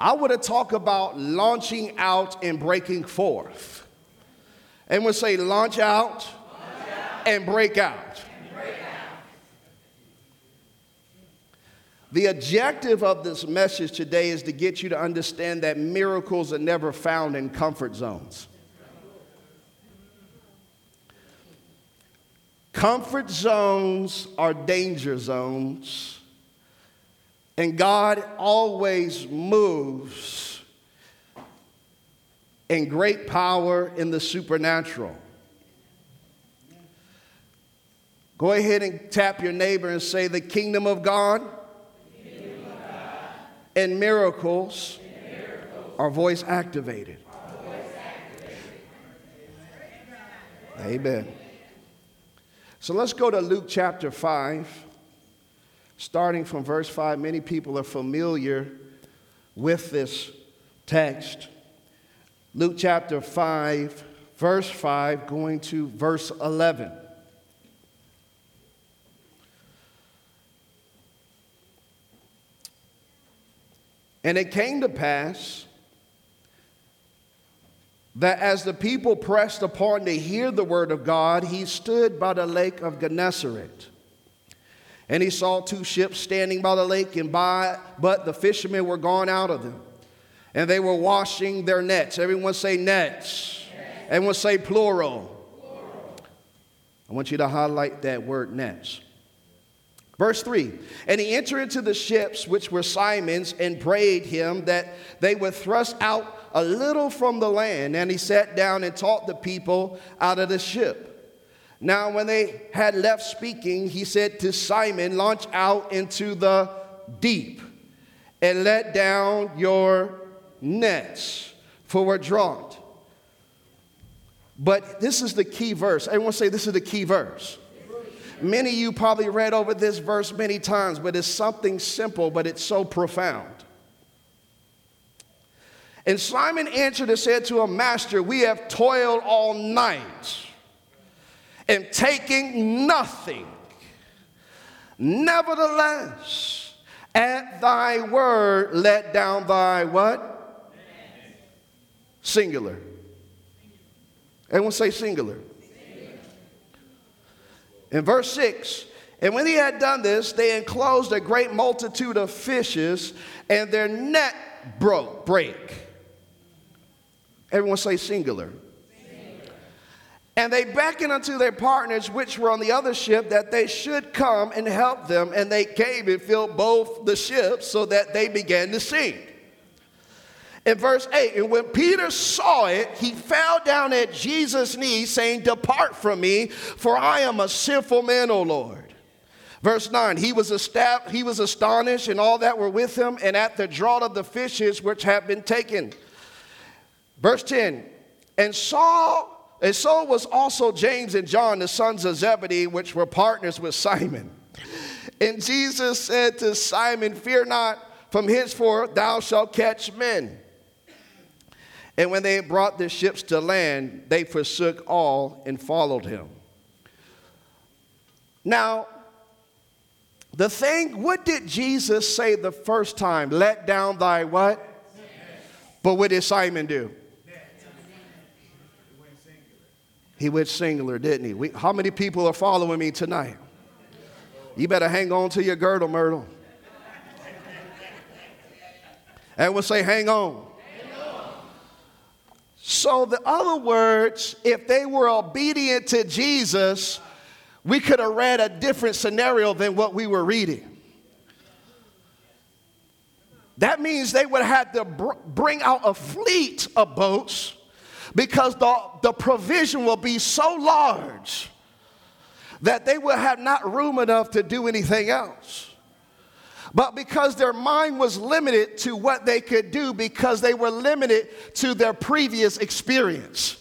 I want to talk about launching out and breaking forth. And we'll say, launch out, launch out. and break out. The objective of this message today is to get you to understand that miracles are never found in comfort zones. Comfort zones are danger zones, and God always moves in great power in the supernatural. Go ahead and tap your neighbor and say, The kingdom of God and miracles, are voice activated. Amen. So let's go to Luke chapter 5, starting from verse 5. Many people are familiar with this text. Luke chapter 5, verse 5, going to verse 11. And it came to pass that as the people pressed upon to hear the word of God, he stood by the lake of Gennesaret. And he saw two ships standing by the lake, and by, but the fishermen were gone out of them. And they were washing their nets. Everyone say nets. Everyone say plural. plural. I want you to highlight that word nets. Verse 3 And he entered into the ships which were Simon's and prayed him that they would thrust out a little from the land. And he sat down and taught the people out of the ship. Now, when they had left speaking, he said to Simon, Launch out into the deep and let down your nets, for we're drawn. But this is the key verse. Everyone say this is the key verse. Many of you probably read over this verse many times, but it's something simple, but it's so profound. And Simon answered and said to him, Master, we have toiled all night and taking nothing. Nevertheless, at thy word, let down thy what? Singular. Everyone say singular. In verse 6, and when he had done this, they enclosed a great multitude of fishes, and their net broke, break. Everyone say singular. And they beckoned unto their partners, which were on the other ship, that they should come and help them. And they came and filled both the ships, so that they began to sink. In verse 8, and when Peter saw it, he fell down at Jesus' knees, saying, Depart from me, for I am a sinful man, O Lord. Verse 9, he was, estab- he was astonished, and all that were with him, and at the draught of the fishes which had been taken. Verse 10, and saw and so was also James and John, the sons of Zebedee, which were partners with Simon. And Jesus said to Simon, Fear not, from henceforth thou shalt catch men. And when they brought their ships to land, they forsook all and followed him. Now, the thing, what did Jesus say the first time? Let down thy what? But what did Simon do? He went singular, didn't he? We, how many people are following me tonight? You better hang on to your girdle, Myrtle. And we'll say, hang on. So, the other words, if they were obedient to Jesus, we could have read a different scenario than what we were reading. That means they would have had to br- bring out a fleet of boats because the, the provision will be so large that they will have not room enough to do anything else but because their mind was limited to what they could do because they were limited to their previous experience.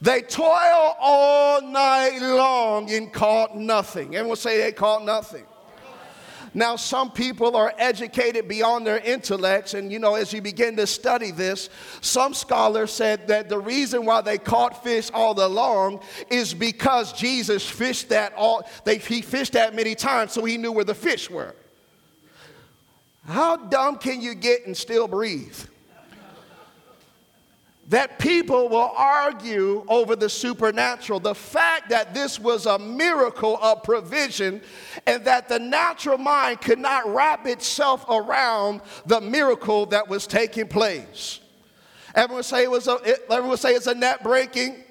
They toil all night long and caught nothing. Everyone say they caught nothing. Now, some people are educated beyond their intellects, and you know, as you begin to study this, some scholars said that the reason why they caught fish all along is because Jesus fished that all, they, he fished that many times, so he knew where the fish were. How dumb can you get and still breathe? That people will argue over the supernatural. The fact that this was a miracle of provision and that the natural mind could not wrap itself around the miracle that was taking place. Everyone say it was a, everyone say it's a net breaking,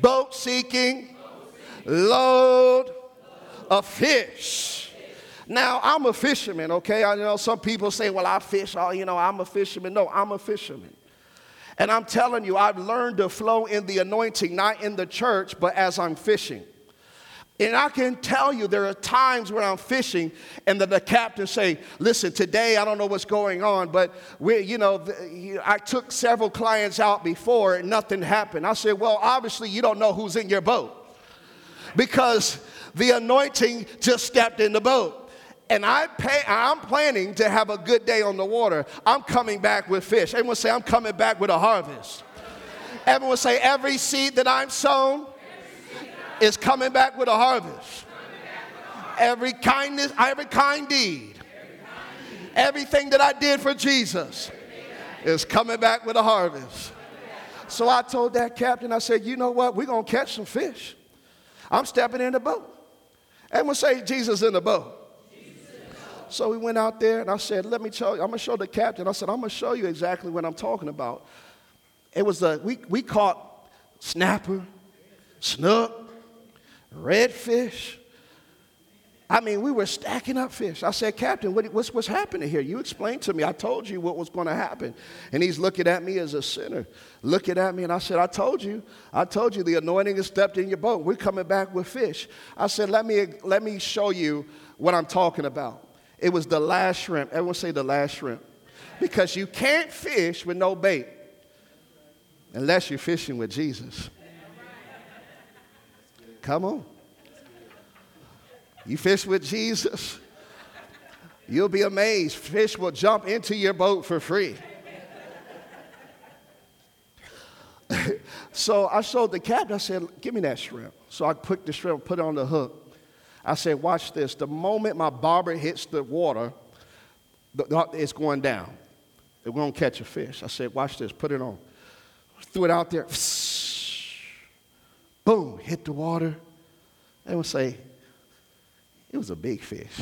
boat seeking, load of fish. Now, I'm a fisherman, okay? I know some people say, well, I fish, oh, you know, I'm a fisherman. No, I'm a fisherman. And I'm telling you, I've learned to flow in the anointing, not in the church, but as I'm fishing. And I can tell you there are times when I'm fishing and the, the captain say, listen, today I don't know what's going on, but we, you know, the, I took several clients out before and nothing happened. I said, well, obviously you don't know who's in your boat because the anointing just stepped in the boat and I pay, I'm planning to have a good day on the water, I'm coming back with fish. Everyone say, I'm coming back with a harvest. Everyone say, every seed that I'm sown is coming back with a harvest. Every kindness, every kind deed, everything that I did for Jesus is coming back with a harvest. So I told that captain, I said, you know what? We're going to catch some fish. I'm stepping in the boat. Everyone say, Jesus in the boat. So we went out there and I said, let me tell you, I'm gonna show the captain. I said, I'm gonna show you exactly what I'm talking about. It was a, we, we caught snapper, snook, redfish. I mean, we were stacking up fish. I said, Captain, what, what's, what's happening here? You explained to me. I told you what was going to happen. And he's looking at me as a sinner, looking at me. And I said, I told you. I told you the anointing has stepped in your boat. We're coming back with fish. I said, let me, let me show you what I'm talking about. It was the last shrimp. Everyone say the last shrimp. Because you can't fish with no bait unless you're fishing with Jesus. Come on. You fish with Jesus, you'll be amazed. Fish will jump into your boat for free. so I showed the captain, I said, Give me that shrimp. So I put the shrimp, put it on the hook. I said, watch this. The moment my bobber hits the water, it's going down. We're going to catch a fish. I said, watch this. Put it on. Threw it out there. Boom, hit the water. They would say, it was a big fish.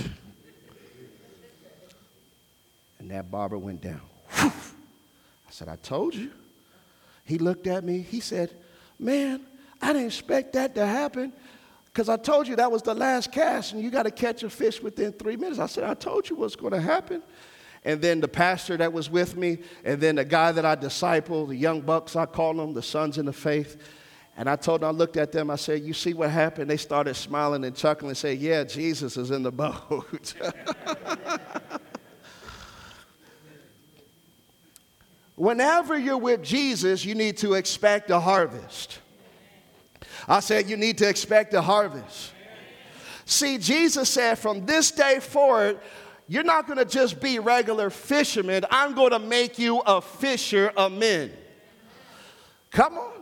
And that bobber went down. I said, I told you. He looked at me. He said, Man, I didn't expect that to happen. Because I told you that was the last cast and you got to catch a fish within three minutes. I said, I told you what's going to happen. And then the pastor that was with me, and then the guy that I discipled, the young bucks, I call them, the sons in the faith. And I told them, I looked at them, I said, You see what happened? They started smiling and chuckling and say, Yeah, Jesus is in the boat. Whenever you're with Jesus, you need to expect a harvest. I said, You need to expect a harvest. See, Jesus said, From this day forward, you're not going to just be regular fishermen. I'm going to make you a fisher of men. Come on.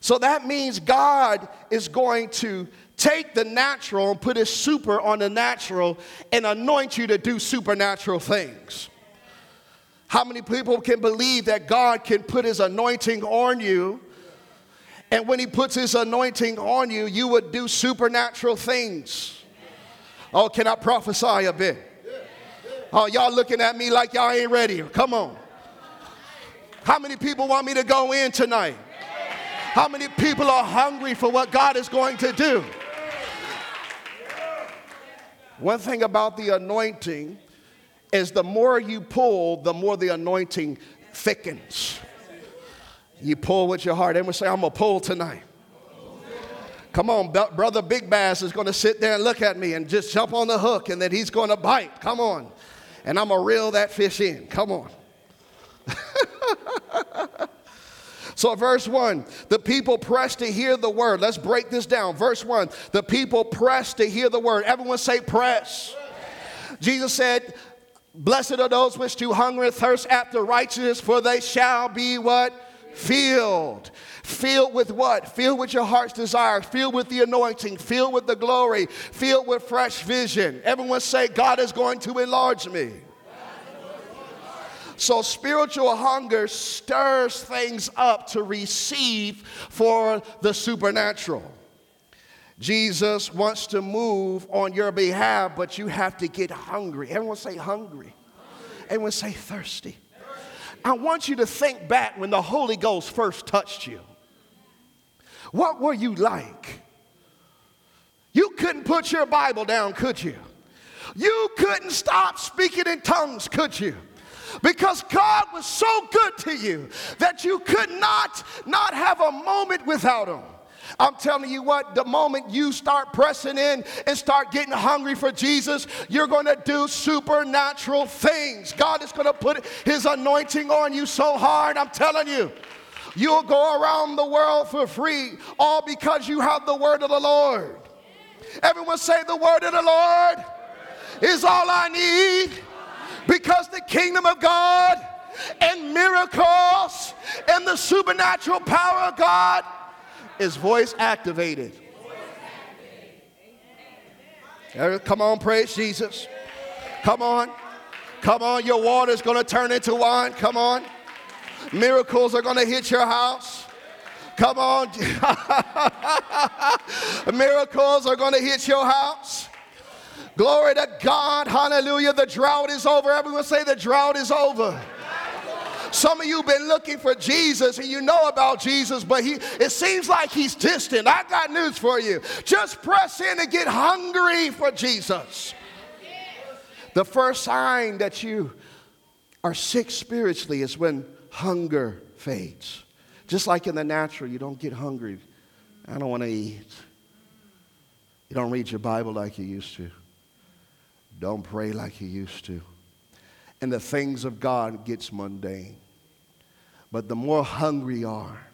So that means God is going to take the natural and put his super on the natural and anoint you to do supernatural things. How many people can believe that God can put his anointing on you and when he puts his anointing on you, you would do supernatural things. Oh, can I prophesy a bit? Oh, y'all looking at me like y'all ain't ready. Come on. How many people want me to go in tonight? How many people are hungry for what God is going to do? One thing about the anointing is the more you pull, the more the anointing thickens. You pull with your heart. Everyone say, I'm going to pull tonight. Come on, brother Big Bass is going to sit there and look at me and just jump on the hook and then he's going to bite. Come on. And I'm going to reel that fish in. Come on. so, verse 1, the people pressed to hear the word. Let's break this down. Verse 1, the people pressed to hear the word. Everyone say, press. Jesus said, Blessed are those which do hunger and thirst after righteousness, for they shall be what? Filled. Filled with what? Filled with your heart's desire. Filled with the anointing. Filled with the glory. Filled with fresh vision. Everyone say, God is going to enlarge me. So, spiritual hunger stirs things up to receive for the supernatural. Jesus wants to move on your behalf, but you have to get hungry. Everyone say hungry. Everyone say thirsty. I want you to think back when the Holy Ghost first touched you. What were you like? You couldn't put your Bible down, could you? You couldn't stop speaking in tongues, could you? Because God was so good to you that you could not not have a moment without him. I'm telling you what, the moment you start pressing in and start getting hungry for Jesus, you're going to do supernatural things. God is going to put his anointing on you so hard, I'm telling you. You'll go around the world for free, all because you have the word of the Lord. Everyone say, The word of the Lord is all I need because the kingdom of God and miracles and the supernatural power of God is voice activated. Come on, praise Jesus. Come on. Come on, your water is going to turn into wine. Come on. Miracles are going to hit your house. Come on. Miracles are going to hit your house. Glory to God. Hallelujah. The drought is over. Everyone say the drought is over. Some of you been looking for Jesus and you know about Jesus, but he it seems like he's distant. I got news for you. Just press in and get hungry for Jesus. The first sign that you are sick spiritually is when hunger fades. Just like in the natural, you don't get hungry. I don't want to eat. You don't read your Bible like you used to. Don't pray like you used to. And the things of God gets mundane. But the more hungry you are,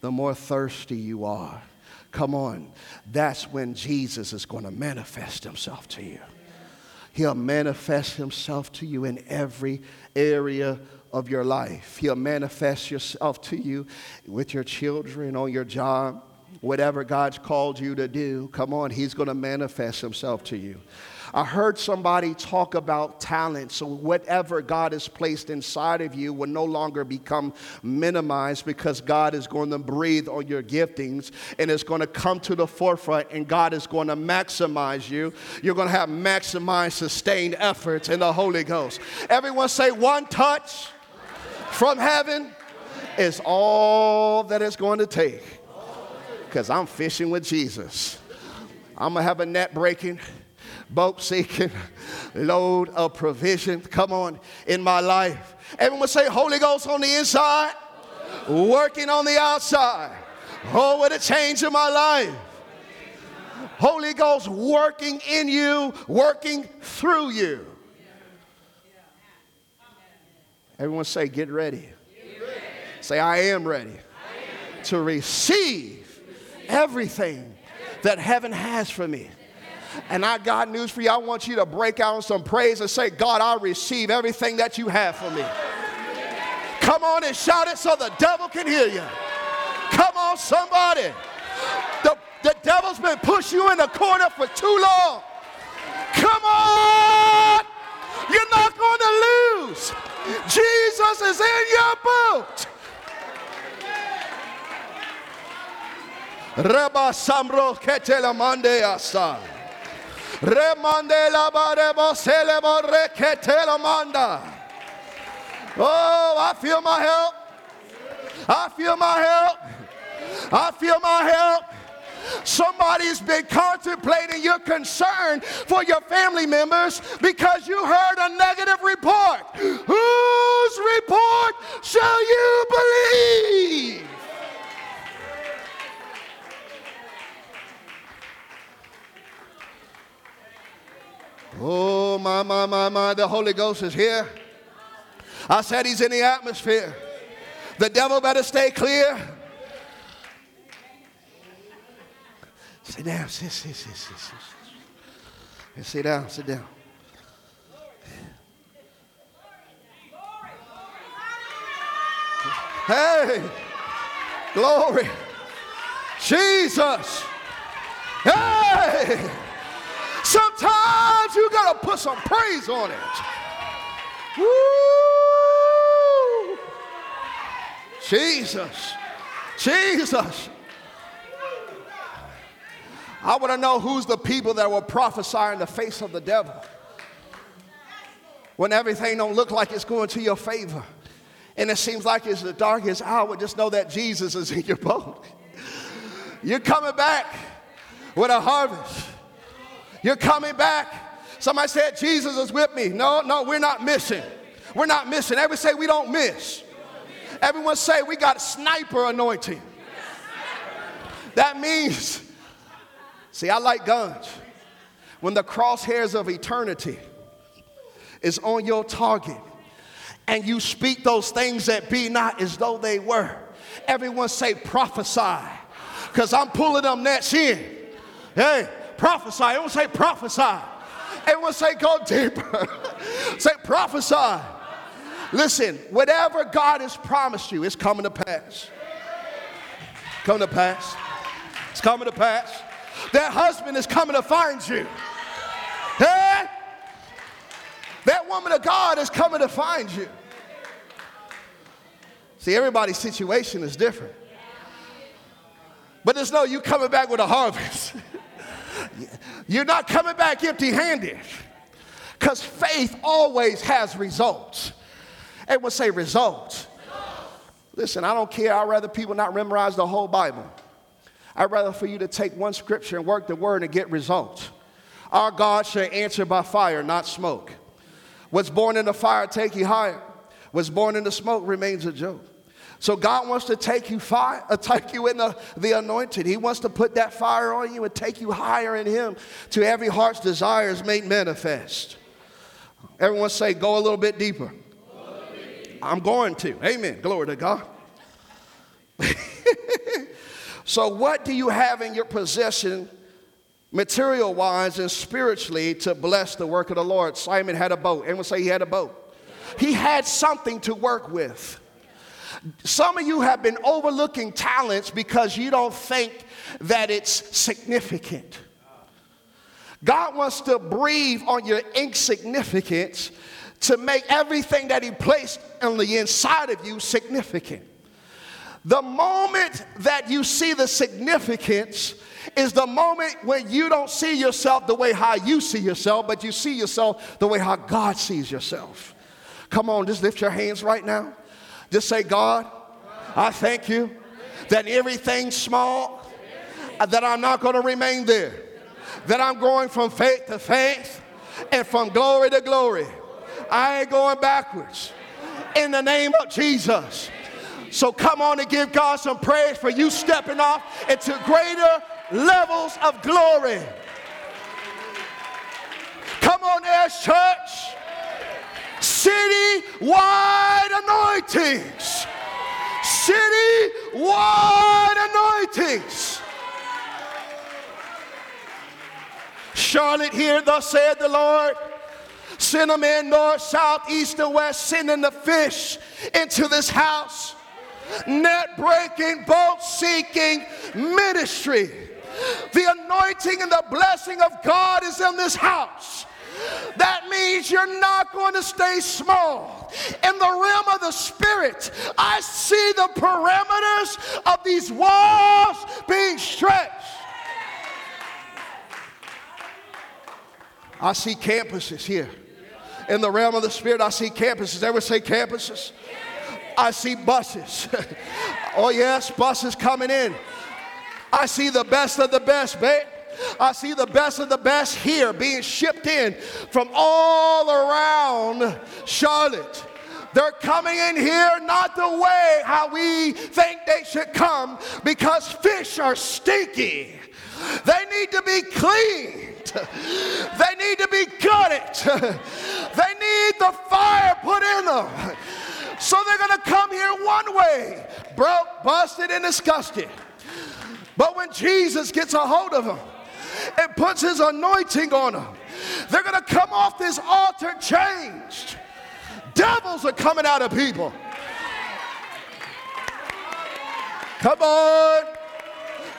the more thirsty you are. Come on. That's when Jesus is going to manifest himself to you. He'll manifest himself to you in every area of your life. He'll manifest yourself to you with your children, on your job, whatever God's called you to do. Come on, He's going to manifest Himself to you. I heard somebody talk about talent. So, whatever God has placed inside of you will no longer become minimized because God is going to breathe on your giftings and it's going to come to the forefront and God is going to maximize you. You're going to have maximized, sustained efforts in the Holy Ghost. Everyone say, one touch from heaven is all that it's going to take because I'm fishing with Jesus. I'm going to have a net breaking boat seeking, load of provision. Come on, in my life. Everyone say, Holy Ghost on the inside, working on the outside. Oh, what a change in my life. Holy Ghost working in you, working through you. Everyone say, get ready. Say, I am ready, to receive everything that heaven has for me. And I got news for you. I want you to break out in some praise and say, God, I receive everything that you have for me. Come on and shout it so the devil can hear you. Come on, somebody. The, the devil's been pushing you in the corner for too long. Come on. You're not going to lose. Jesus is in your boat. Reba Samro Ketela Mande Asa. Remande la barebo celebo reketela manda. Oh, I feel my help. I feel my help. I feel my help. Somebody's been contemplating your concern for your family members because you heard a negative report. Whose report shall you believe? Oh, my, my, my, my, the Holy Ghost is here. I said he's in the atmosphere. The devil better stay clear. Sit down, sit, sit, sit, sit, sit. Sit down, sit down. Hey, Glory. Jesus. Hey. Sometimes you got to put some praise on it. Woo. Jesus. Jesus. I want to know who's the people that will prophesy in the face of the devil when everything don't look like it's going to your favor and it seems like it's the darkest hour just know that jesus is in your boat you're coming back with a harvest you're coming back. Somebody said jesus is with me. No no we're not missing. We're not missing. Everyone say we don't miss. Everyone say we got sniper anointing. That means See, I like guns. When the crosshairs of eternity is on your target and you speak those things that be not as though they were, everyone say prophesy. Because I'm pulling them nets in. Hey, prophesy. Everyone say prophesy. It will say go deeper. say prophesy. Listen, whatever God has promised you, it's coming to pass. Coming to pass. It's coming to pass. That husband is coming to find you. Hey? That woman of God is coming to find you. See, everybody's situation is different. But there's no you coming back with a harvest. You're not coming back empty handed. Because faith always has results. Everyone say results. Listen, I don't care. I'd rather people not memorize the whole Bible. I'd rather for you to take one scripture and work the word and get results. Our God shall answer by fire, not smoke. What's born in the fire take you higher. What's born in the smoke remains a joke. So God wants to take you fire, uh, take you in the, the anointed. He wants to put that fire on you and take you higher in Him to every heart's desires made manifest. Everyone say, go a little bit deeper. I'm going to. Amen. Glory to God. So, what do you have in your possession, material wise and spiritually, to bless the work of the Lord? Simon had a boat. Everyone say he had a boat. He had something to work with. Some of you have been overlooking talents because you don't think that it's significant. God wants to breathe on your insignificance to make everything that He placed on the inside of you significant. The moment that you see the significance is the moment when you don't see yourself the way how you see yourself, but you see yourself the way how God sees yourself. Come on, just lift your hands right now. Just say, God, I thank you that everything small, uh, that I'm not going to remain there, that I'm going from faith to faith and from glory to glory. I ain't going backwards. In the name of Jesus. So come on and give God some praise for you stepping off into greater levels of glory. Come on, Heirs Church. City-wide anointings. City-wide anointings. Charlotte, here, thus said the Lord. Send them in north, south, east, and west, sending the fish into this house net breaking, boat seeking ministry. The anointing and the blessing of God is in this house. That means you're not going to stay small. In the realm of the spirit, I see the parameters of these walls being stretched. I see campuses here. In the realm of the spirit, I see campuses. Ever say campuses? I see buses. oh, yes, buses coming in. I see the best of the best, babe. I see the best of the best here being shipped in from all around Charlotte. They're coming in here not the way how we think they should come because fish are stinky. They need to be cleaned. They need to be gutted. They need the fire put in them. So they're going to come here one way, broke, busted, and disgusted. But when Jesus gets a hold of them and puts his anointing on them, they're going to come off this altar changed. Devils are coming out of people. Come on.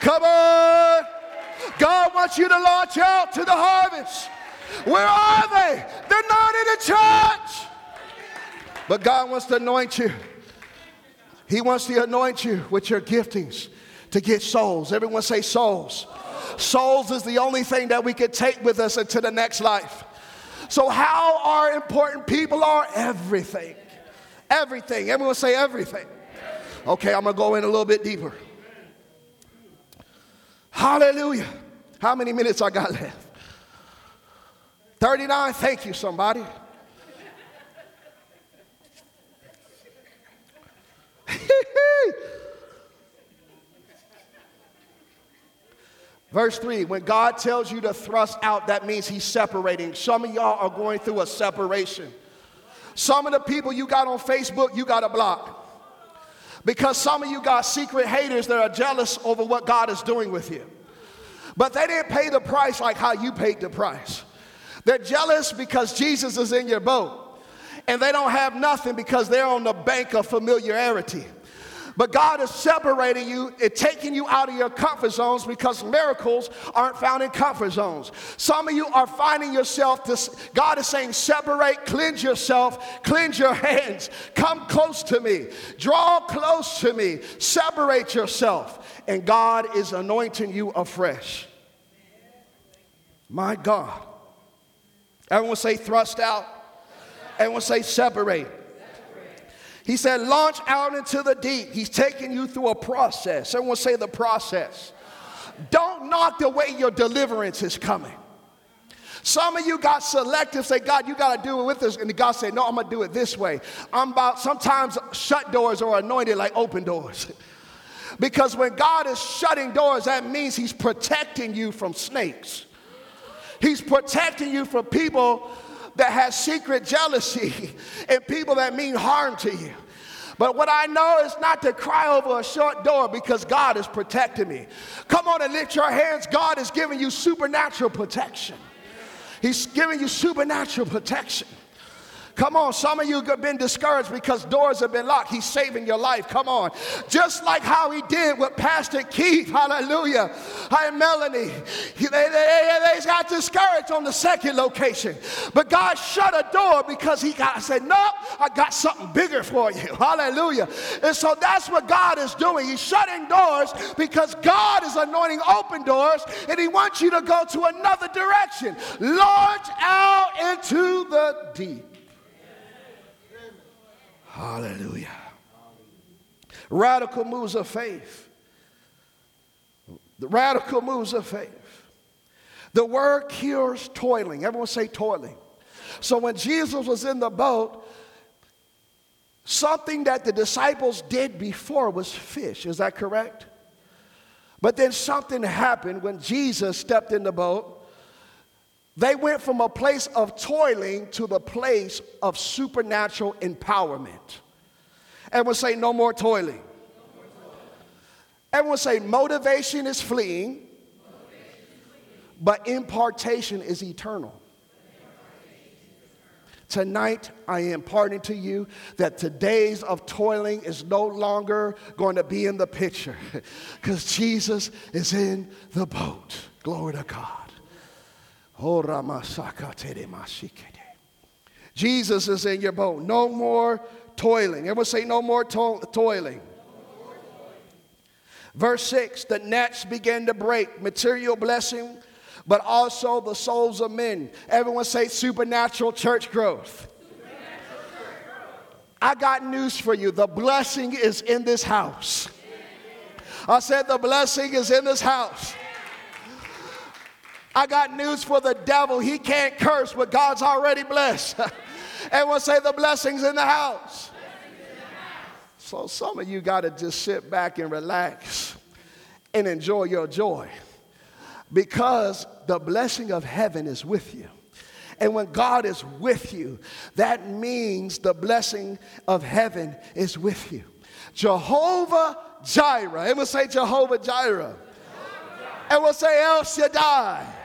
Come on. God wants you to launch out to the harvest. Where are they? They're not in the church. But God wants to anoint you. He wants to anoint you with your giftings to get souls. Everyone say souls. Souls is the only thing that we can take with us into the next life. So, how are important people are? Everything. Everything. Everyone say everything. Okay, I'm going to go in a little bit deeper. Hallelujah. How many minutes I got left? 39. Thank you, somebody. Verse 3 when God tells you to thrust out, that means He's separating. Some of y'all are going through a separation. Some of the people you got on Facebook, you got to block. Because some of you got secret haters that are jealous over what God is doing with you. But they didn't pay the price like how you paid the price. They're jealous because Jesus is in your boat. And they don't have nothing because they're on the bank of familiarity. But God is separating you and taking you out of your comfort zones because miracles aren't found in comfort zones. Some of you are finding yourself, this, God is saying, separate, cleanse yourself, cleanse your hands, come close to me, draw close to me, separate yourself. And God is anointing you afresh. My God. Everyone say thrust out. Everyone say separate. He said, launch out into the deep. He's taking you through a process. Everyone say the process. Don't knock the way your deliverance is coming. Some of you got selective, say, God, you got to do it with us. And God said, No, I'm going to do it this way. I'm about, sometimes shut doors are anointed like open doors. because when God is shutting doors, that means He's protecting you from snakes. He's protecting you from people that has secret jealousy and people that mean harm to you. But what I know is not to cry over a short door because God is protecting me. Come on and lift your hands. God is giving you supernatural protection. He's giving you supernatural protection. Come on, some of you have been discouraged because doors have been locked. He's saving your life. Come on. Just like how he did with Pastor Keith. Hallelujah. Hi, Melanie. They, they, they, they got discouraged on the second location. But God shut a door because he got, said, No, I got something bigger for you. Hallelujah. And so that's what God is doing. He's shutting doors because God is anointing open doors and he wants you to go to another direction. Launch out into the deep. Hallelujah. Radical moves of faith. The radical moves of faith. The word cures toiling. Everyone say toiling. So when Jesus was in the boat, something that the disciples did before was fish. Is that correct? But then something happened when Jesus stepped in the boat they went from a place of toiling to the place of supernatural empowerment. Everyone say, no more toiling. Everyone say, motivation is fleeing, but impartation is eternal. Tonight, I am imparting to you that today's of toiling is no longer going to be in the picture because Jesus is in the boat. Glory to God. Jesus is in your boat. No more toiling. Everyone say, no more to- toiling. Verse 6 the nets began to break, material blessing, but also the souls of men. Everyone say supernatural church growth. I got news for you. The blessing is in this house. I said, the blessing is in this house. I got news for the devil. He can't curse but God's already blessed. and we'll say the blessings in the house. So some of you got to just sit back and relax and enjoy your joy because the blessing of heaven is with you. And when God is with you, that means the blessing of heaven is with you. Jehovah Jireh. Everyone say Jehovah Jireh. And we'll say El Shaddai.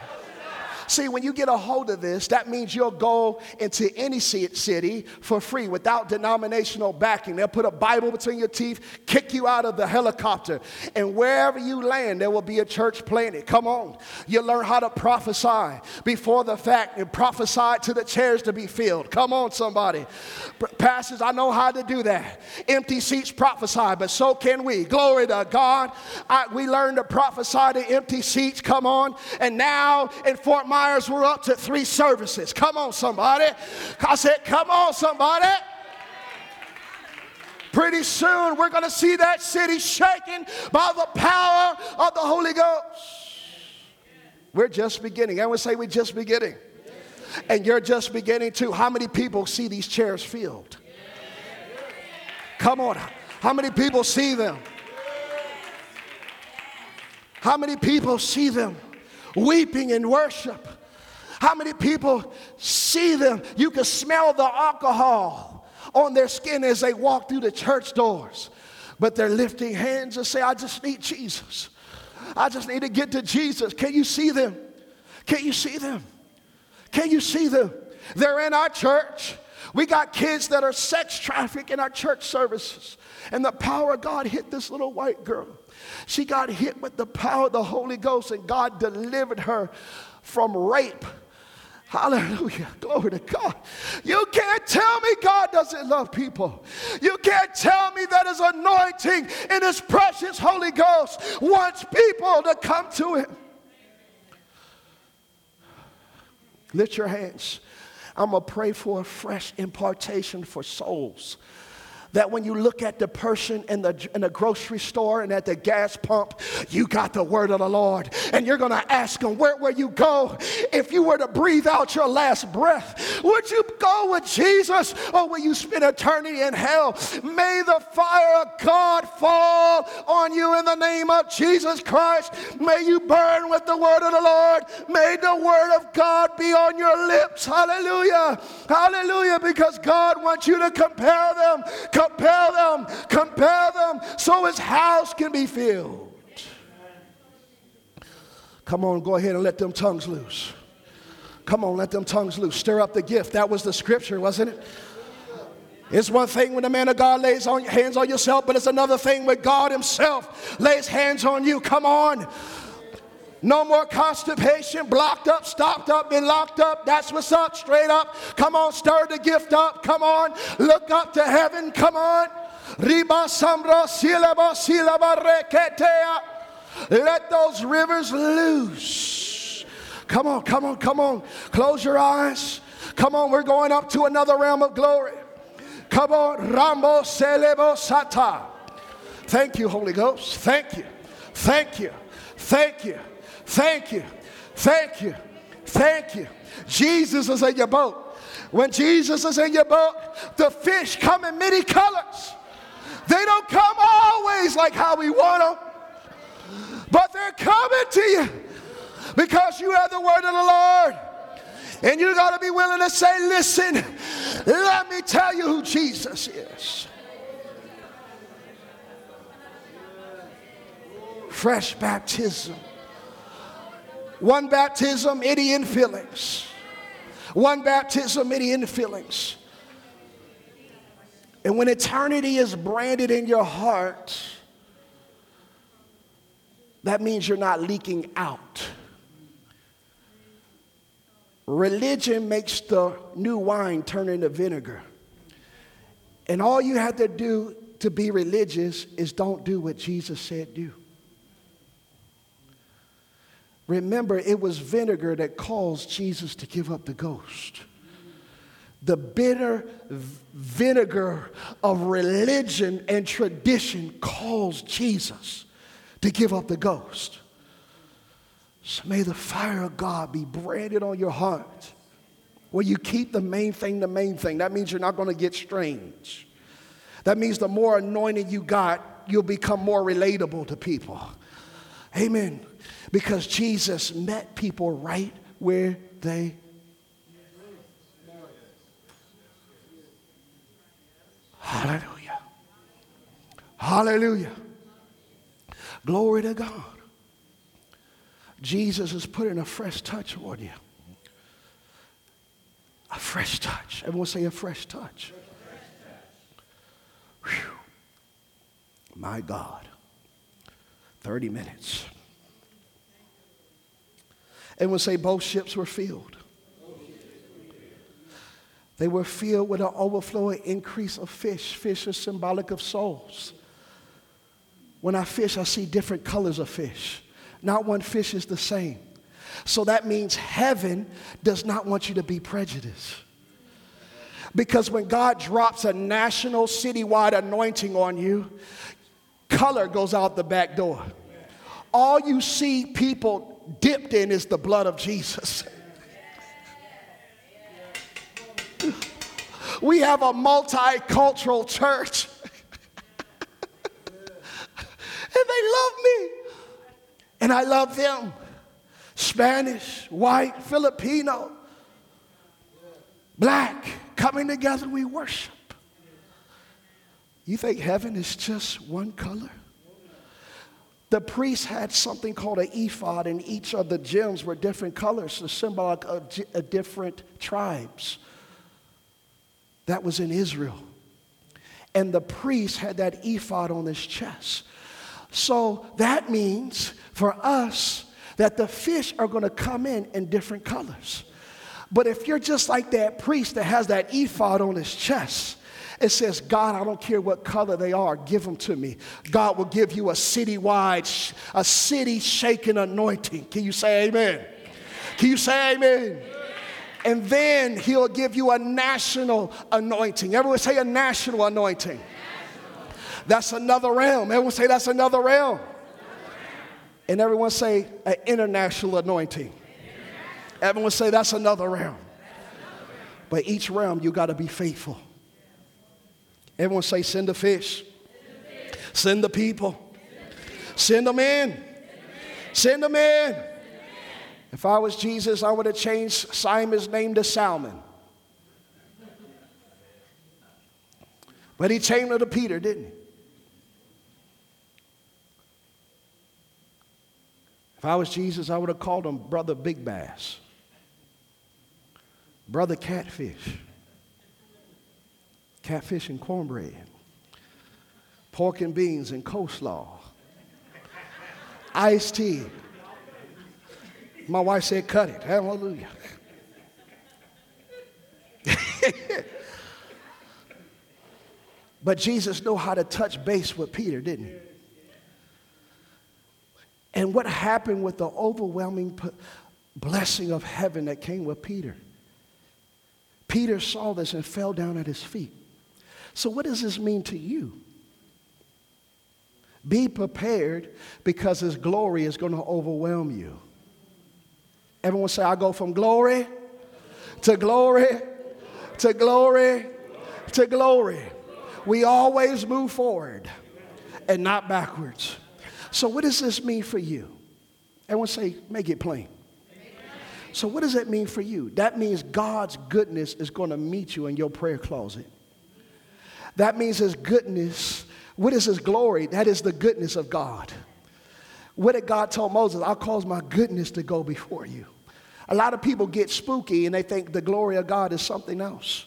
See, when you get a hold of this, that means you'll go into any city for free without denominational backing. They'll put a Bible between your teeth, kick you out of the helicopter, and wherever you land, there will be a church planted. Come on. You learn how to prophesy before the fact and prophesy to the chairs to be filled. Come on, somebody. Pastors, I know how to do that. Empty seats prophesy, but so can we. Glory to God. I, we learned to prophesy to empty seats. Come on. And now in Fort Myers, we're up to three services. Come on, somebody. I said, come on, somebody. Pretty soon, we're going to see that city shaken by the power of the Holy Ghost. We're just beginning. I would say we're just beginning. And you're just beginning too. How many people see these chairs filled? Come on. How many people see them? How many people see them weeping in worship? How many people see them? You can smell the alcohol on their skin as they walk through the church doors, but they're lifting hands and say, I just need Jesus. I just need to get to Jesus. Can you see them? Can you see them? Can you see them? They're in our church. We got kids that are sex trafficked in our church services. And the power of God hit this little white girl. She got hit with the power of the Holy Ghost, and God delivered her from rape. Hallelujah. Glory to God. You can't tell me God doesn't love people. You can't tell me that his anointing in his precious Holy Ghost wants people to come to him. Lift your hands. I'm going to pray for a fresh impartation for souls that when you look at the person in the, in the grocery store and at the gas pump, you got the word of the Lord. And you're going to ask them, where will you go if you were to breathe out your last breath? Would you go with Jesus or will you spend eternity in hell? May the fire of God fall on you in the name of Jesus Christ. May you burn with the word of the Lord. May the word of God be on your lips. Hallelujah. Hallelujah. Because God wants you to compare them compel them, compel them so his house can be filled. Come on, go ahead and let them tongues loose. Come on, let them tongues loose. Stir up the gift. That was the scripture, wasn't it? It's one thing when the man of God lays on, hands on yourself, but it's another thing when God Himself lays hands on you. Come on. No more constipation, blocked up, stopped up, been locked up. That's what's up, straight up. Come on, stir the gift up. Come on, look up to heaven. Come on. Let those rivers loose. Come on, come on, come on. Close your eyes. Come on, we're going up to another realm of glory. Come on, Rambo Selebo Sata. Thank you, Holy Ghost. Thank you. Thank you. Thank you. Thank you. Thank you. Thank you. Jesus is in your boat. When Jesus is in your boat, the fish come in many colors. They don't come always like how we want them, but they're coming to you because you have the word of the Lord. And you got to be willing to say, listen, let me tell you who Jesus is. Fresh baptism one baptism, any infillings. One baptism, any infillings. And when eternity is branded in your heart, that means you're not leaking out. Religion makes the new wine turn into vinegar. And all you have to do to be religious is don't do what Jesus said do. Remember, it was vinegar that caused Jesus to give up the ghost. The bitter vinegar of religion and tradition caused Jesus to give up the ghost. So may the fire of God be branded on your heart. Where you keep the main thing the main thing. That means you're not going to get strange. That means the more anointing you got, you'll become more relatable to people. Amen because Jesus met people right where they Hallelujah. Hallelujah. Glory to God. Jesus is putting a fresh touch on you. A fresh touch. Everyone say a fresh touch. Whew. My God. 30 minutes. Everyone say both ships were filled. They were filled with an overflowing increase of fish. Fish is symbolic of souls. When I fish, I see different colors of fish. Not one fish is the same. So that means heaven does not want you to be prejudiced. Because when God drops a national, citywide anointing on you, color goes out the back door. All you see people dipped in is the blood of Jesus. We have a multicultural church. and they love me. And I love them. Spanish, white, Filipino, black, coming together, we worship. You think heaven is just one color? The priests had something called an ephod, and each of the gems were different colors, the symbol of different tribes. That was in Israel. And the priest had that ephod on his chest. So that means for us that the fish are going to come in in different colors. But if you're just like that priest that has that ephod on his chest, it says, God, I don't care what color they are, give them to me. God will give you a citywide, a city shaking anointing. Can you say amen? Can you say amen? And then he'll give you a national anointing. Everyone say a national anointing. National. That's another realm. Everyone say that's another realm. And everyone say an international anointing. International. Everyone say. That's another realm. But each realm you got to be faithful. Everyone say send the fish. Send the people. Send them in. Send them in. If I was Jesus, I would have changed Simon's name to Salmon. But he changed it to Peter, didn't he? If I was Jesus, I would have called him Brother Big Bass, Brother Catfish, catfish and cornbread, pork and beans and coleslaw, iced tea. My wife said, cut it. Hallelujah. but Jesus knew how to touch base with Peter, didn't he? And what happened with the overwhelming blessing of heaven that came with Peter? Peter saw this and fell down at his feet. So, what does this mean to you? Be prepared because his glory is going to overwhelm you. Everyone say, I go from glory to glory to glory to glory. We always move forward and not backwards. So, what does this mean for you? Everyone say, make it plain. So, what does that mean for you? That means God's goodness is going to meet you in your prayer closet. That means His goodness. What is His glory? That is the goodness of God. What did God tell Moses? I'll cause my goodness to go before you. A lot of people get spooky and they think the glory of God is something else.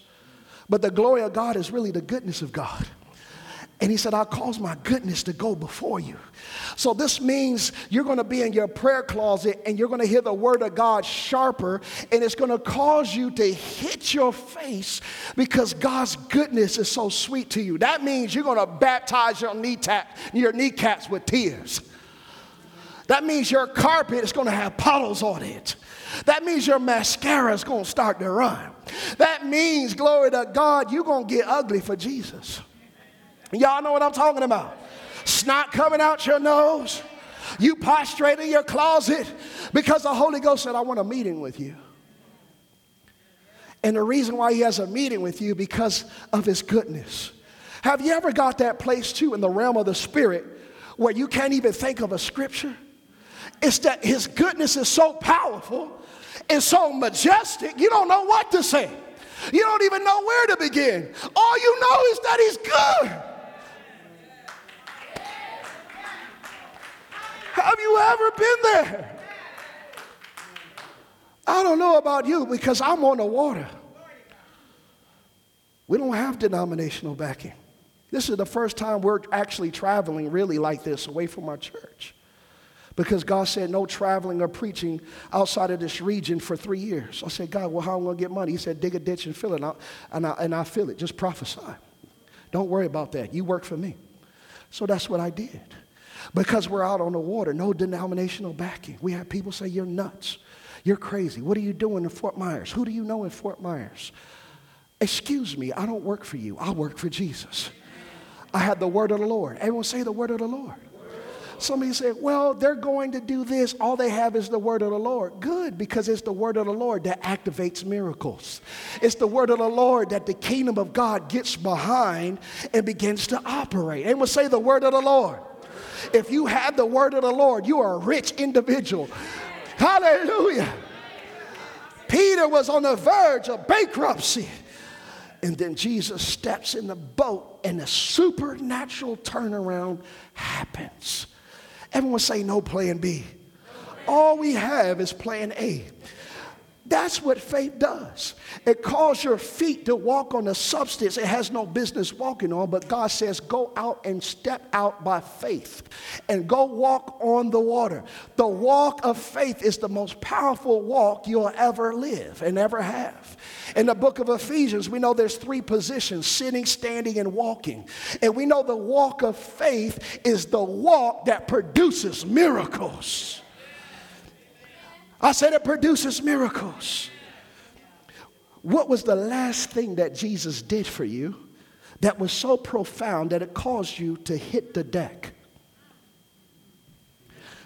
But the glory of God is really the goodness of God. And he said, I'll cause my goodness to go before you. So this means you're going to be in your prayer closet and you're going to hear the word of God sharper and it's going to cause you to hit your face because God's goodness is so sweet to you. That means you're going to baptize your, knee tap, your kneecaps with tears. That means your carpet is going to have puddles on it. That means your mascara is going to start to run. That means, glory to God, you're going to get ugly for Jesus. Y'all know what I'm talking about. Snot coming out your nose. You prostrate in your closet because the Holy Ghost said, I want a meeting with you. And the reason why he has a meeting with you because of his goodness. Have you ever got that place too in the realm of the spirit where you can't even think of a scripture? It's that his goodness is so powerful and so majestic, you don't know what to say. You don't even know where to begin. All you know is that he's good. Have you ever been there? I don't know about you because I'm on the water. We don't have denominational backing. This is the first time we're actually traveling really like this away from our church. Because God said no traveling or preaching outside of this region for three years. I said, God, well, how am I going to get money? He said, dig a ditch and fill it. And I, and, I, and I fill it. Just prophesy. Don't worry about that. You work for me. So that's what I did. Because we're out on the water, no denominational backing. We have people say, You're nuts. You're crazy. What are you doing in Fort Myers? Who do you know in Fort Myers? Excuse me, I don't work for you. I work for Jesus. I had the word of the Lord. Everyone say the word of the Lord. Somebody said, Well, they're going to do this. All they have is the word of the Lord. Good, because it's the word of the Lord that activates miracles. It's the word of the Lord that the kingdom of God gets behind and begins to operate. Anyone say the word of the Lord. If you have the word of the Lord, you are a rich individual. Hallelujah. Peter was on the verge of bankruptcy. And then Jesus steps in the boat, and a supernatural turnaround happens. Everyone say, no plan B. All we have is plan A. That's what faith does. It calls your feet to walk on a substance it has no business walking on, but God says, go out and step out by faith and go walk on the water. The walk of faith is the most powerful walk you'll ever live and ever have. In the book of Ephesians, we know there's three positions sitting, standing, and walking. And we know the walk of faith is the walk that produces miracles. I said it produces miracles. What was the last thing that Jesus did for you that was so profound that it caused you to hit the deck?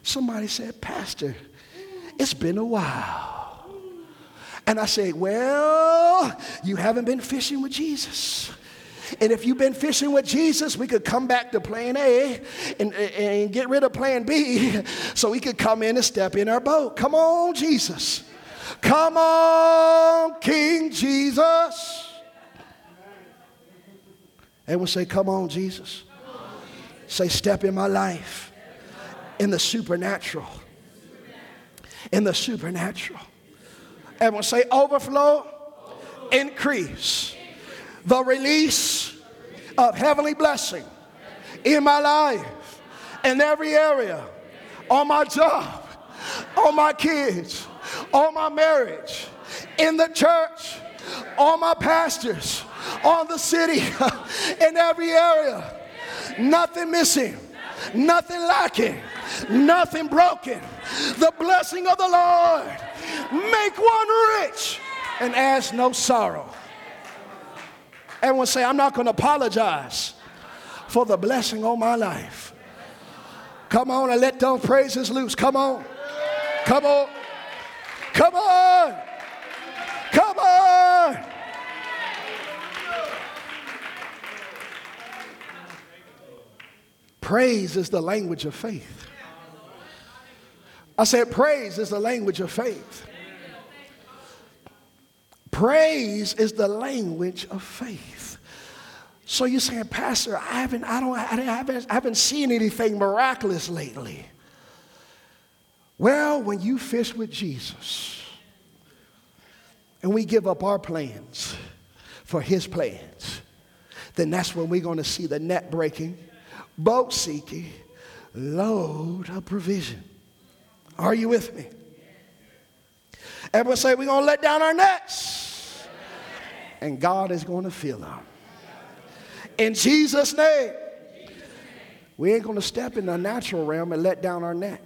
Somebody said, Pastor, it's been a while. And I say, Well, you haven't been fishing with Jesus. And if you've been fishing with Jesus, we could come back to plan A and, and get rid of plan B so we could come in and step in our boat. Come on, Jesus. Come on, King Jesus. And we'll say, Come on, Jesus. Say, Step in my life in the supernatural. In the supernatural. Everyone say, Overflow, increase the release of heavenly blessing in my life, in every area, on my job, on my kids, on my marriage, in the church, on my pastors, on the city, in every area. Nothing missing, nothing lacking, nothing broken. The blessing of the Lord make one rich and ask no sorrow. Everyone say, I'm not going to apologize for the blessing on my life. Come on and let those praises loose. Come on. Come on. Come on. Come on. Praise is the language of faith. I said, praise is the language of faith. Praise is the language of faith. So you're saying, Pastor, I haven't, I don't, I haven't, I haven't seen anything miraculous lately. Well, when you fish with Jesus and we give up our plans for his plans, then that's when we're going to see the net breaking, boat seeking, load of provision. Are you with me? Everyone say, we're going to let down our nets and God is going to fill them. In Jesus' name. We ain't going to step in the natural realm and let down our net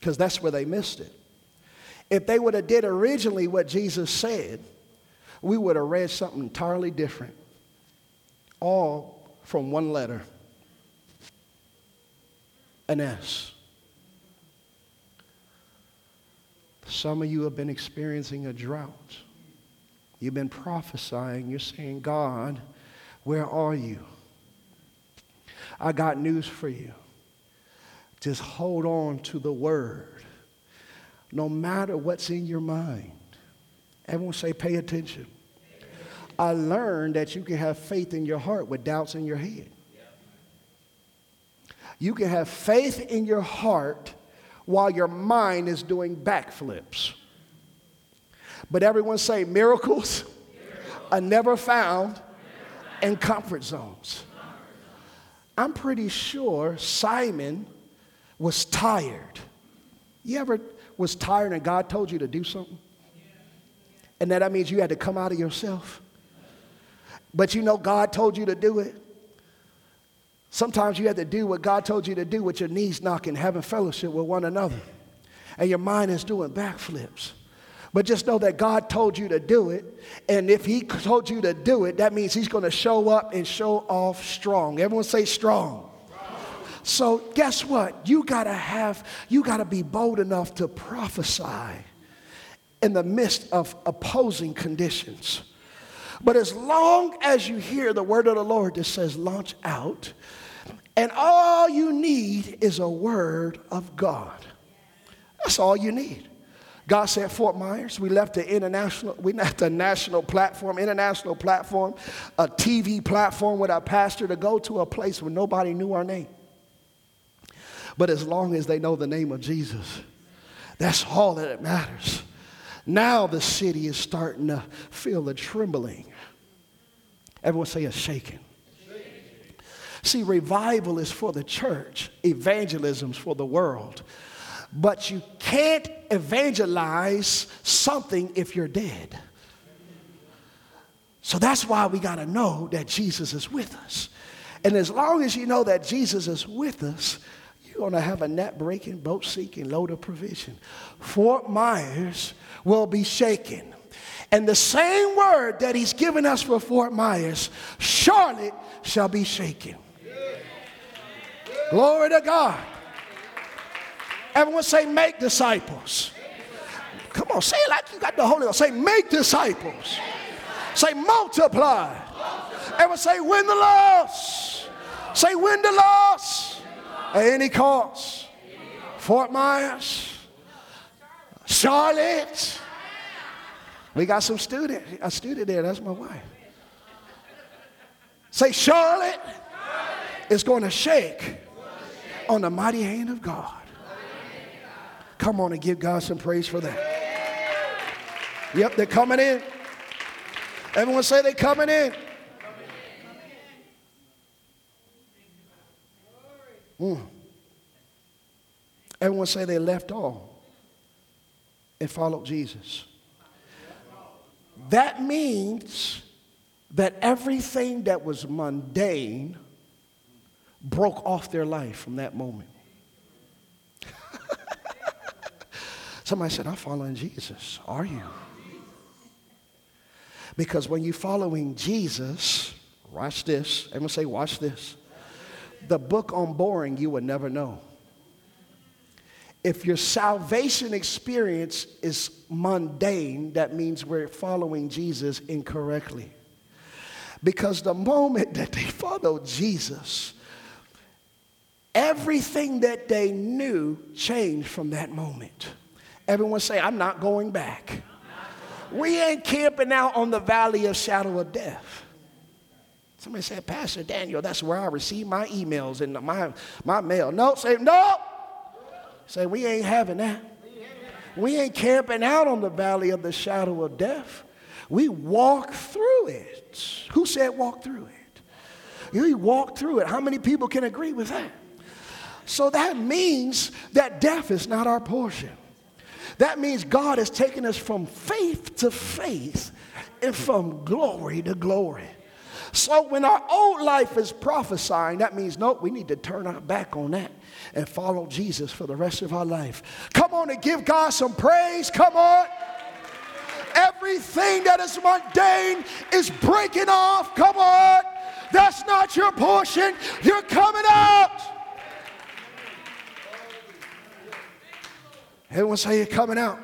because that's where they missed it. If they would have did originally what Jesus said, we would have read something entirely different. All from one letter. An S. Some of you have been experiencing a drought. You've been prophesying. You're saying, God, where are you? I got news for you. Just hold on to the word. No matter what's in your mind. Everyone say, pay attention. I learned that you can have faith in your heart with doubts in your head. You can have faith in your heart while your mind is doing backflips. But everyone say miracles, are never found in comfort zones. I'm pretty sure Simon was tired. You ever was tired and God told you to do something? And that, that means you had to come out of yourself. But you know God told you to do it. Sometimes you have to do what God told you to do with your knees knocking, having fellowship with one another. And your mind is doing backflips. But just know that God told you to do it. And if He told you to do it, that means He's going to show up and show off strong. Everyone say strong. So, guess what? You got to have, you got to be bold enough to prophesy in the midst of opposing conditions. But as long as you hear the word of the Lord that says, launch out, and all you need is a word of God. That's all you need. God said Fort Myers. We left the international, we left a national platform, international platform, a TV platform with our pastor to go to a place where nobody knew our name. But as long as they know the name of Jesus, that's all that matters. Now the city is starting to feel the trembling. Everyone say a shaking. See, revival is for the church, evangelism is for the world. But you can't evangelize something if you're dead. So that's why we got to know that Jesus is with us. And as long as you know that Jesus is with us, you're going to have a net breaking, boat sinking load of provision. Fort Myers will be shaken. And the same word that he's given us for Fort Myers, Charlotte shall be shaken. Glory to God. Everyone say, make disciples. Come on, say it like you got the Holy Ghost. Say, make disciples. Say, multiply. Everyone say, win the loss. Say, win the loss at any cost. Fort Myers, Charlotte. We got some student, a student there. That's my wife. Say, Charlotte is going to shake on the mighty hand of God. Come on and give God some praise for that. Yep, they're coming in. Everyone say they're coming in. Mm. Everyone say they left all and followed Jesus. That means that everything that was mundane broke off their life from that moment. Somebody said, I'm following Jesus. Are you? Because when you're following Jesus, watch this. Everyone say, watch this. The book on boring you would never know. If your salvation experience is mundane, that means we're following Jesus incorrectly. Because the moment that they followed Jesus, everything that they knew changed from that moment. Everyone say, I'm not going back. We ain't camping out on the valley of shadow of death. Somebody said, Pastor Daniel, that's where I receive my emails and my, my mail. No, say, no. Say, we ain't having that. We ain't camping out on the valley of the shadow of death. We walk through it. Who said walk through it? You walk through it. How many people can agree with that? So that means that death is not our portion. That means God has taken us from faith to faith and from glory to glory. So when our old life is prophesying, that means, nope, we need to turn our back on that and follow Jesus for the rest of our life. Come on and give God some praise. Come on. Everything that is mundane is breaking off. Come on. That's not your portion. You're coming out. Everyone say you're coming out.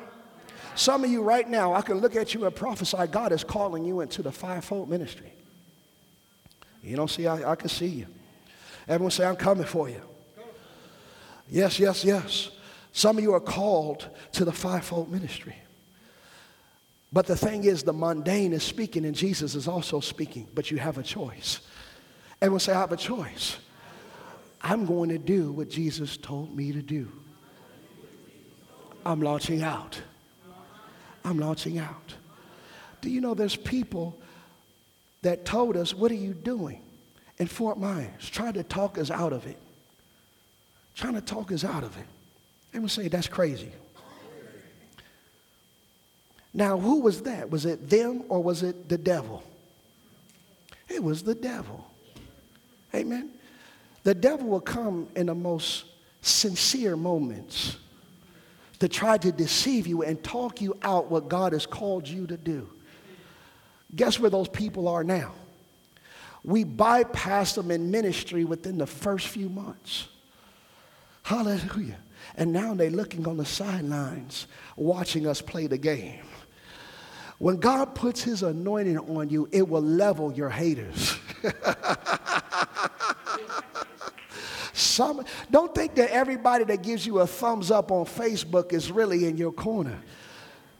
Some of you right now, I can look at you and prophesy God is calling you into the fivefold ministry. You don't see, I, I can see you. Everyone say, I'm coming for you. Yes, yes, yes. Some of you are called to the fivefold ministry. But the thing is, the mundane is speaking and Jesus is also speaking, but you have a choice. Everyone say, I have a choice. I'm going to do what Jesus told me to do. I'm launching out. I'm launching out. Do you know there's people that told us, What are you doing in Fort Myers? Trying to talk us out of it. Trying to talk us out of it. And we say, That's crazy. Now, who was that? Was it them or was it the devil? It was the devil. Amen. The devil will come in the most sincere moments to try to deceive you and talk you out what God has called you to do. Guess where those people are now? We bypassed them in ministry within the first few months. Hallelujah. And now they're looking on the sidelines, watching us play the game. When God puts his anointing on you, it will level your haters. Some, don't think that everybody that gives you a thumbs up on Facebook is really in your corner.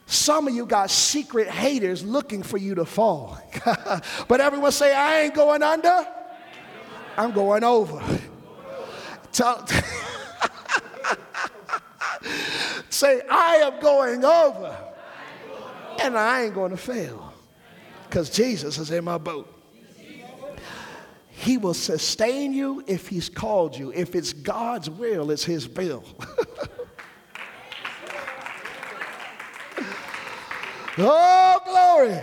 Some of you got secret haters looking for you to fall. but everyone say, I ain't going under, I'm going over. Tell, say, I am going over, and I ain't going to fail because Jesus is in my boat. He will sustain you if He's called you. If it's God's will, it's His bill. oh, glory.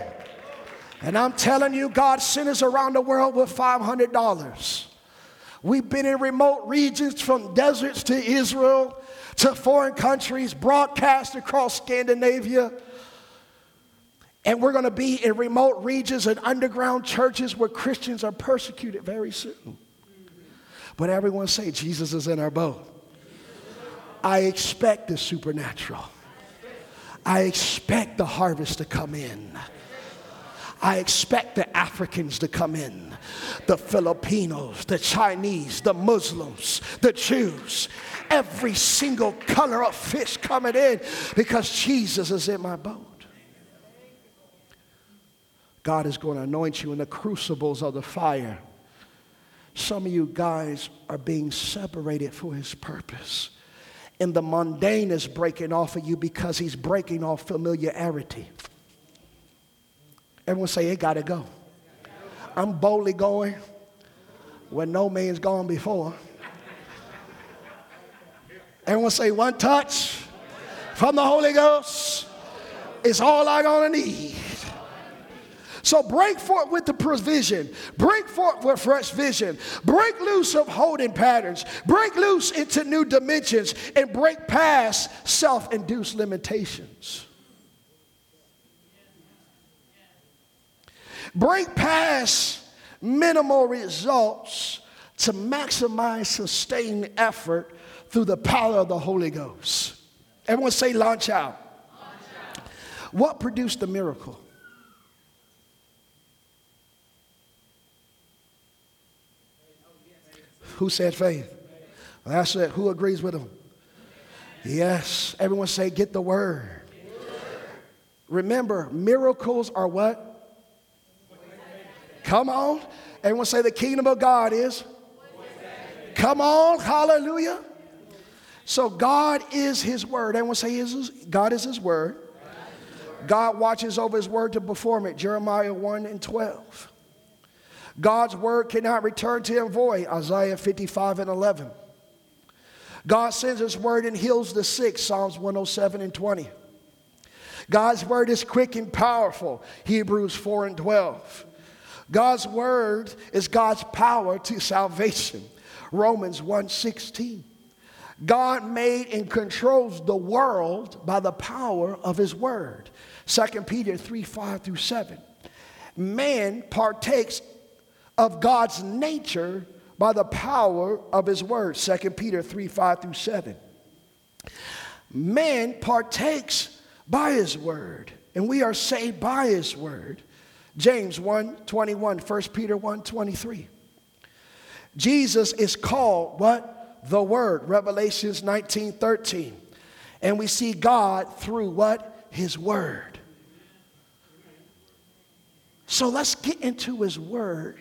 And I'm telling you, God sent us around the world with $500. We've been in remote regions from deserts to Israel to foreign countries, broadcast across Scandinavia. And we're going to be in remote regions and underground churches where Christians are persecuted very soon. But everyone say, Jesus is in our boat. I expect the supernatural. I expect the harvest to come in. I expect the Africans to come in, the Filipinos, the Chinese, the Muslims, the Jews, every single color of fish coming in because Jesus is in my boat. God is going to anoint you in the crucibles of the fire. Some of you guys are being separated for his purpose. And the mundane is breaking off of you because he's breaking off familiarity. Everyone say, it got to go. I'm boldly going where no man's gone before. Everyone say, one touch from the Holy Ghost is all I'm going to need. So break forth with the provision. Break forth with fresh vision. Break loose of holding patterns. Break loose into new dimensions and break past self induced limitations. Break past minimal results to maximize sustained effort through the power of the Holy Ghost. Everyone say, launch out. Launch out. What produced the miracle? Who said faith? I said, who agrees with him? Yes. Everyone say, get the word. Remember, miracles are what? Come on. Everyone say, the kingdom of God is? Come on. Hallelujah. So God is his word. Everyone say, God is his word. God watches over his word to perform it. Jeremiah 1 and 12. God's word cannot return to him void. Isaiah 55 and 11. God sends his word and heals the sick. Psalms 107 and 20. God's word is quick and powerful. Hebrews 4 and 12. God's word is God's power to salvation. Romans 1 16. God made and controls the world by the power of his word. 2 Peter 3 5 through 7. Man partakes of God's nature by the power of his word. 2 Peter 3 5 through 7. Man partakes by his word, and we are saved by his word. James 1 21, 1 Peter 1 23. Jesus is called what? The Word, Revelations 19 13. And we see God through what? His Word. So let's get into His Word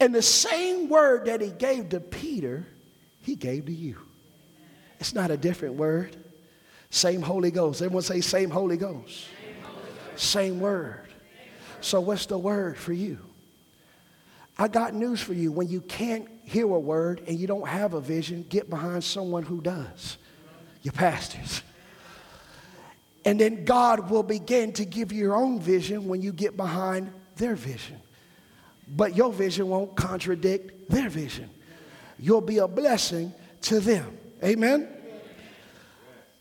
and the same word that he gave to Peter, he gave to you. It's not a different word. Same Holy Ghost. Everyone say, same Holy Ghost. Same, Holy Ghost. same word. So, what's the word for you? I got news for you. When you can't hear a word and you don't have a vision, get behind someone who does. Your pastors. And then God will begin to give you your own vision when you get behind their vision. But your vision won't contradict their vision. You'll be a blessing to them. Amen?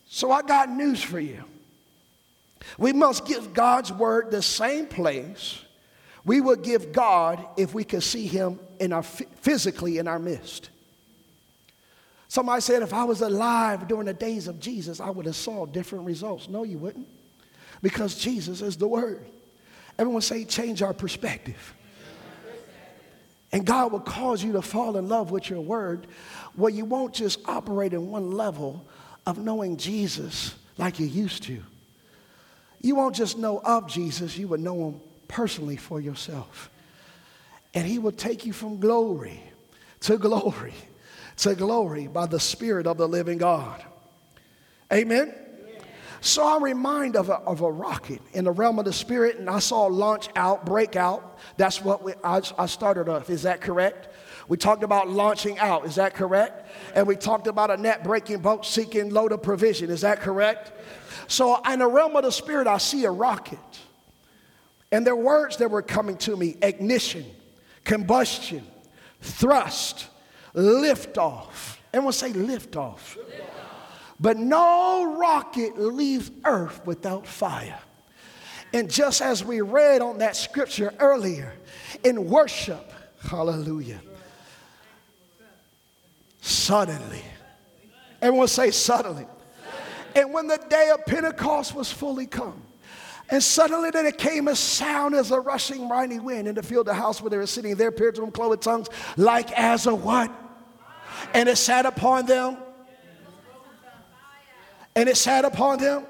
So I got news for you. We must give God's word the same place we would give God if we could see him in our physically in our midst. Somebody said if I was alive during the days of Jesus, I would have saw different results. No, you wouldn't. Because Jesus is the word. Everyone say change our perspective. And God will cause you to fall in love with your word where you won't just operate in one level of knowing Jesus like you used to. You won't just know of Jesus, you would know him personally for yourself. And he will take you from glory to glory to glory by the Spirit of the living God. Amen. So I'm reminded of a, of a rocket in the realm of the spirit, and I saw launch out, break out. That's what we, I, I started off. Is that correct? We talked about launching out. Is that correct? And we talked about a net breaking boat seeking load of provision. Is that correct? So in the realm of the spirit, I see a rocket. And there are words that were coming to me ignition, combustion, thrust, lift off. Everyone say lift off. But no rocket leaves earth without fire. And just as we read on that scripture earlier, in worship, hallelujah, suddenly, everyone say suddenly. And when the day of Pentecost was fully come, and suddenly there came a sound as a rushing mighty wind, and to fill the house where they were sitting. There appeared to them cloven tongues like as a what? And it sat upon them. And it sat upon them.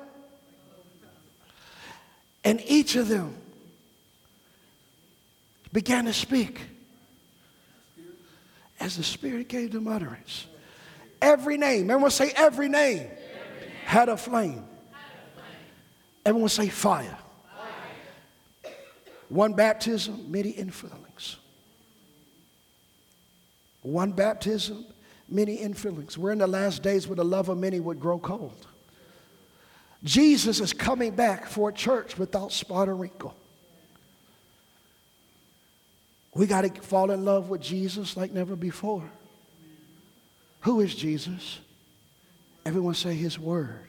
And each of them began to speak as the Spirit gave them utterance. Every name, everyone say every name, every name. had a flame. Everyone say fire. fire. One baptism, many infillings. One baptism, many infillings. We're in the last days where the love of many would grow cold. Jesus is coming back for a church without spot or wrinkle. We got to fall in love with Jesus like never before. Who is Jesus? Everyone say his word.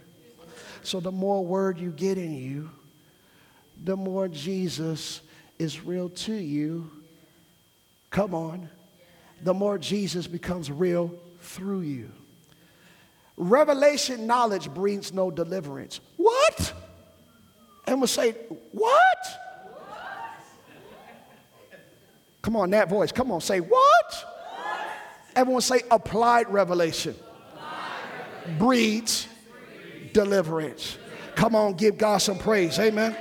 So the more word you get in you, the more Jesus is real to you. Come on. The more Jesus becomes real through you. Revelation knowledge brings no deliverance. What? And we'll say, What? Come on, that voice. Come on, say, What? Everyone say, Applied revelation, applied revelation. breeds deliverance. Come on, give God some praise. Amen.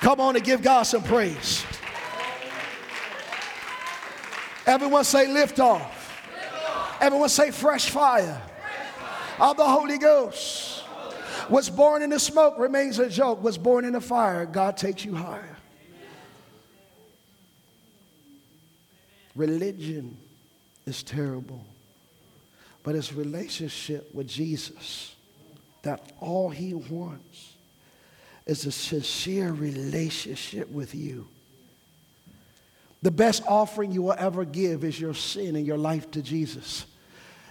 Come on and give God some praise. Everyone say lift off. Everyone say fresh fire of the Holy Ghost. What's born in the smoke remains a joke. What's born in the fire, God takes you higher. Religion is terrible but his relationship with Jesus, that all he wants is a sincere relationship with you. The best offering you will ever give is your sin and your life to Jesus.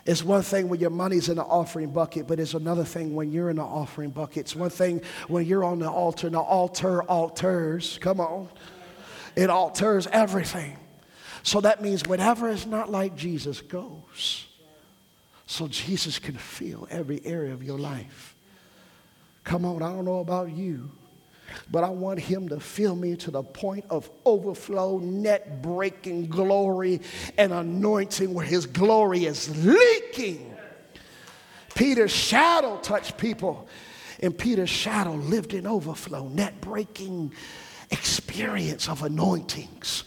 It's one thing when your money's in the offering bucket, but it's another thing when you're in the offering bucket. It's one thing when you're on the altar, and the altar alters. Come on. It alters everything. So that means whatever is not like Jesus goes so Jesus can fill every area of your life. Come on, I don't know about you, but I want him to fill me to the point of overflow, net breaking glory and anointing where his glory is leaking. Peter's shadow touched people, and Peter's shadow lived in overflow, net breaking experience of anointings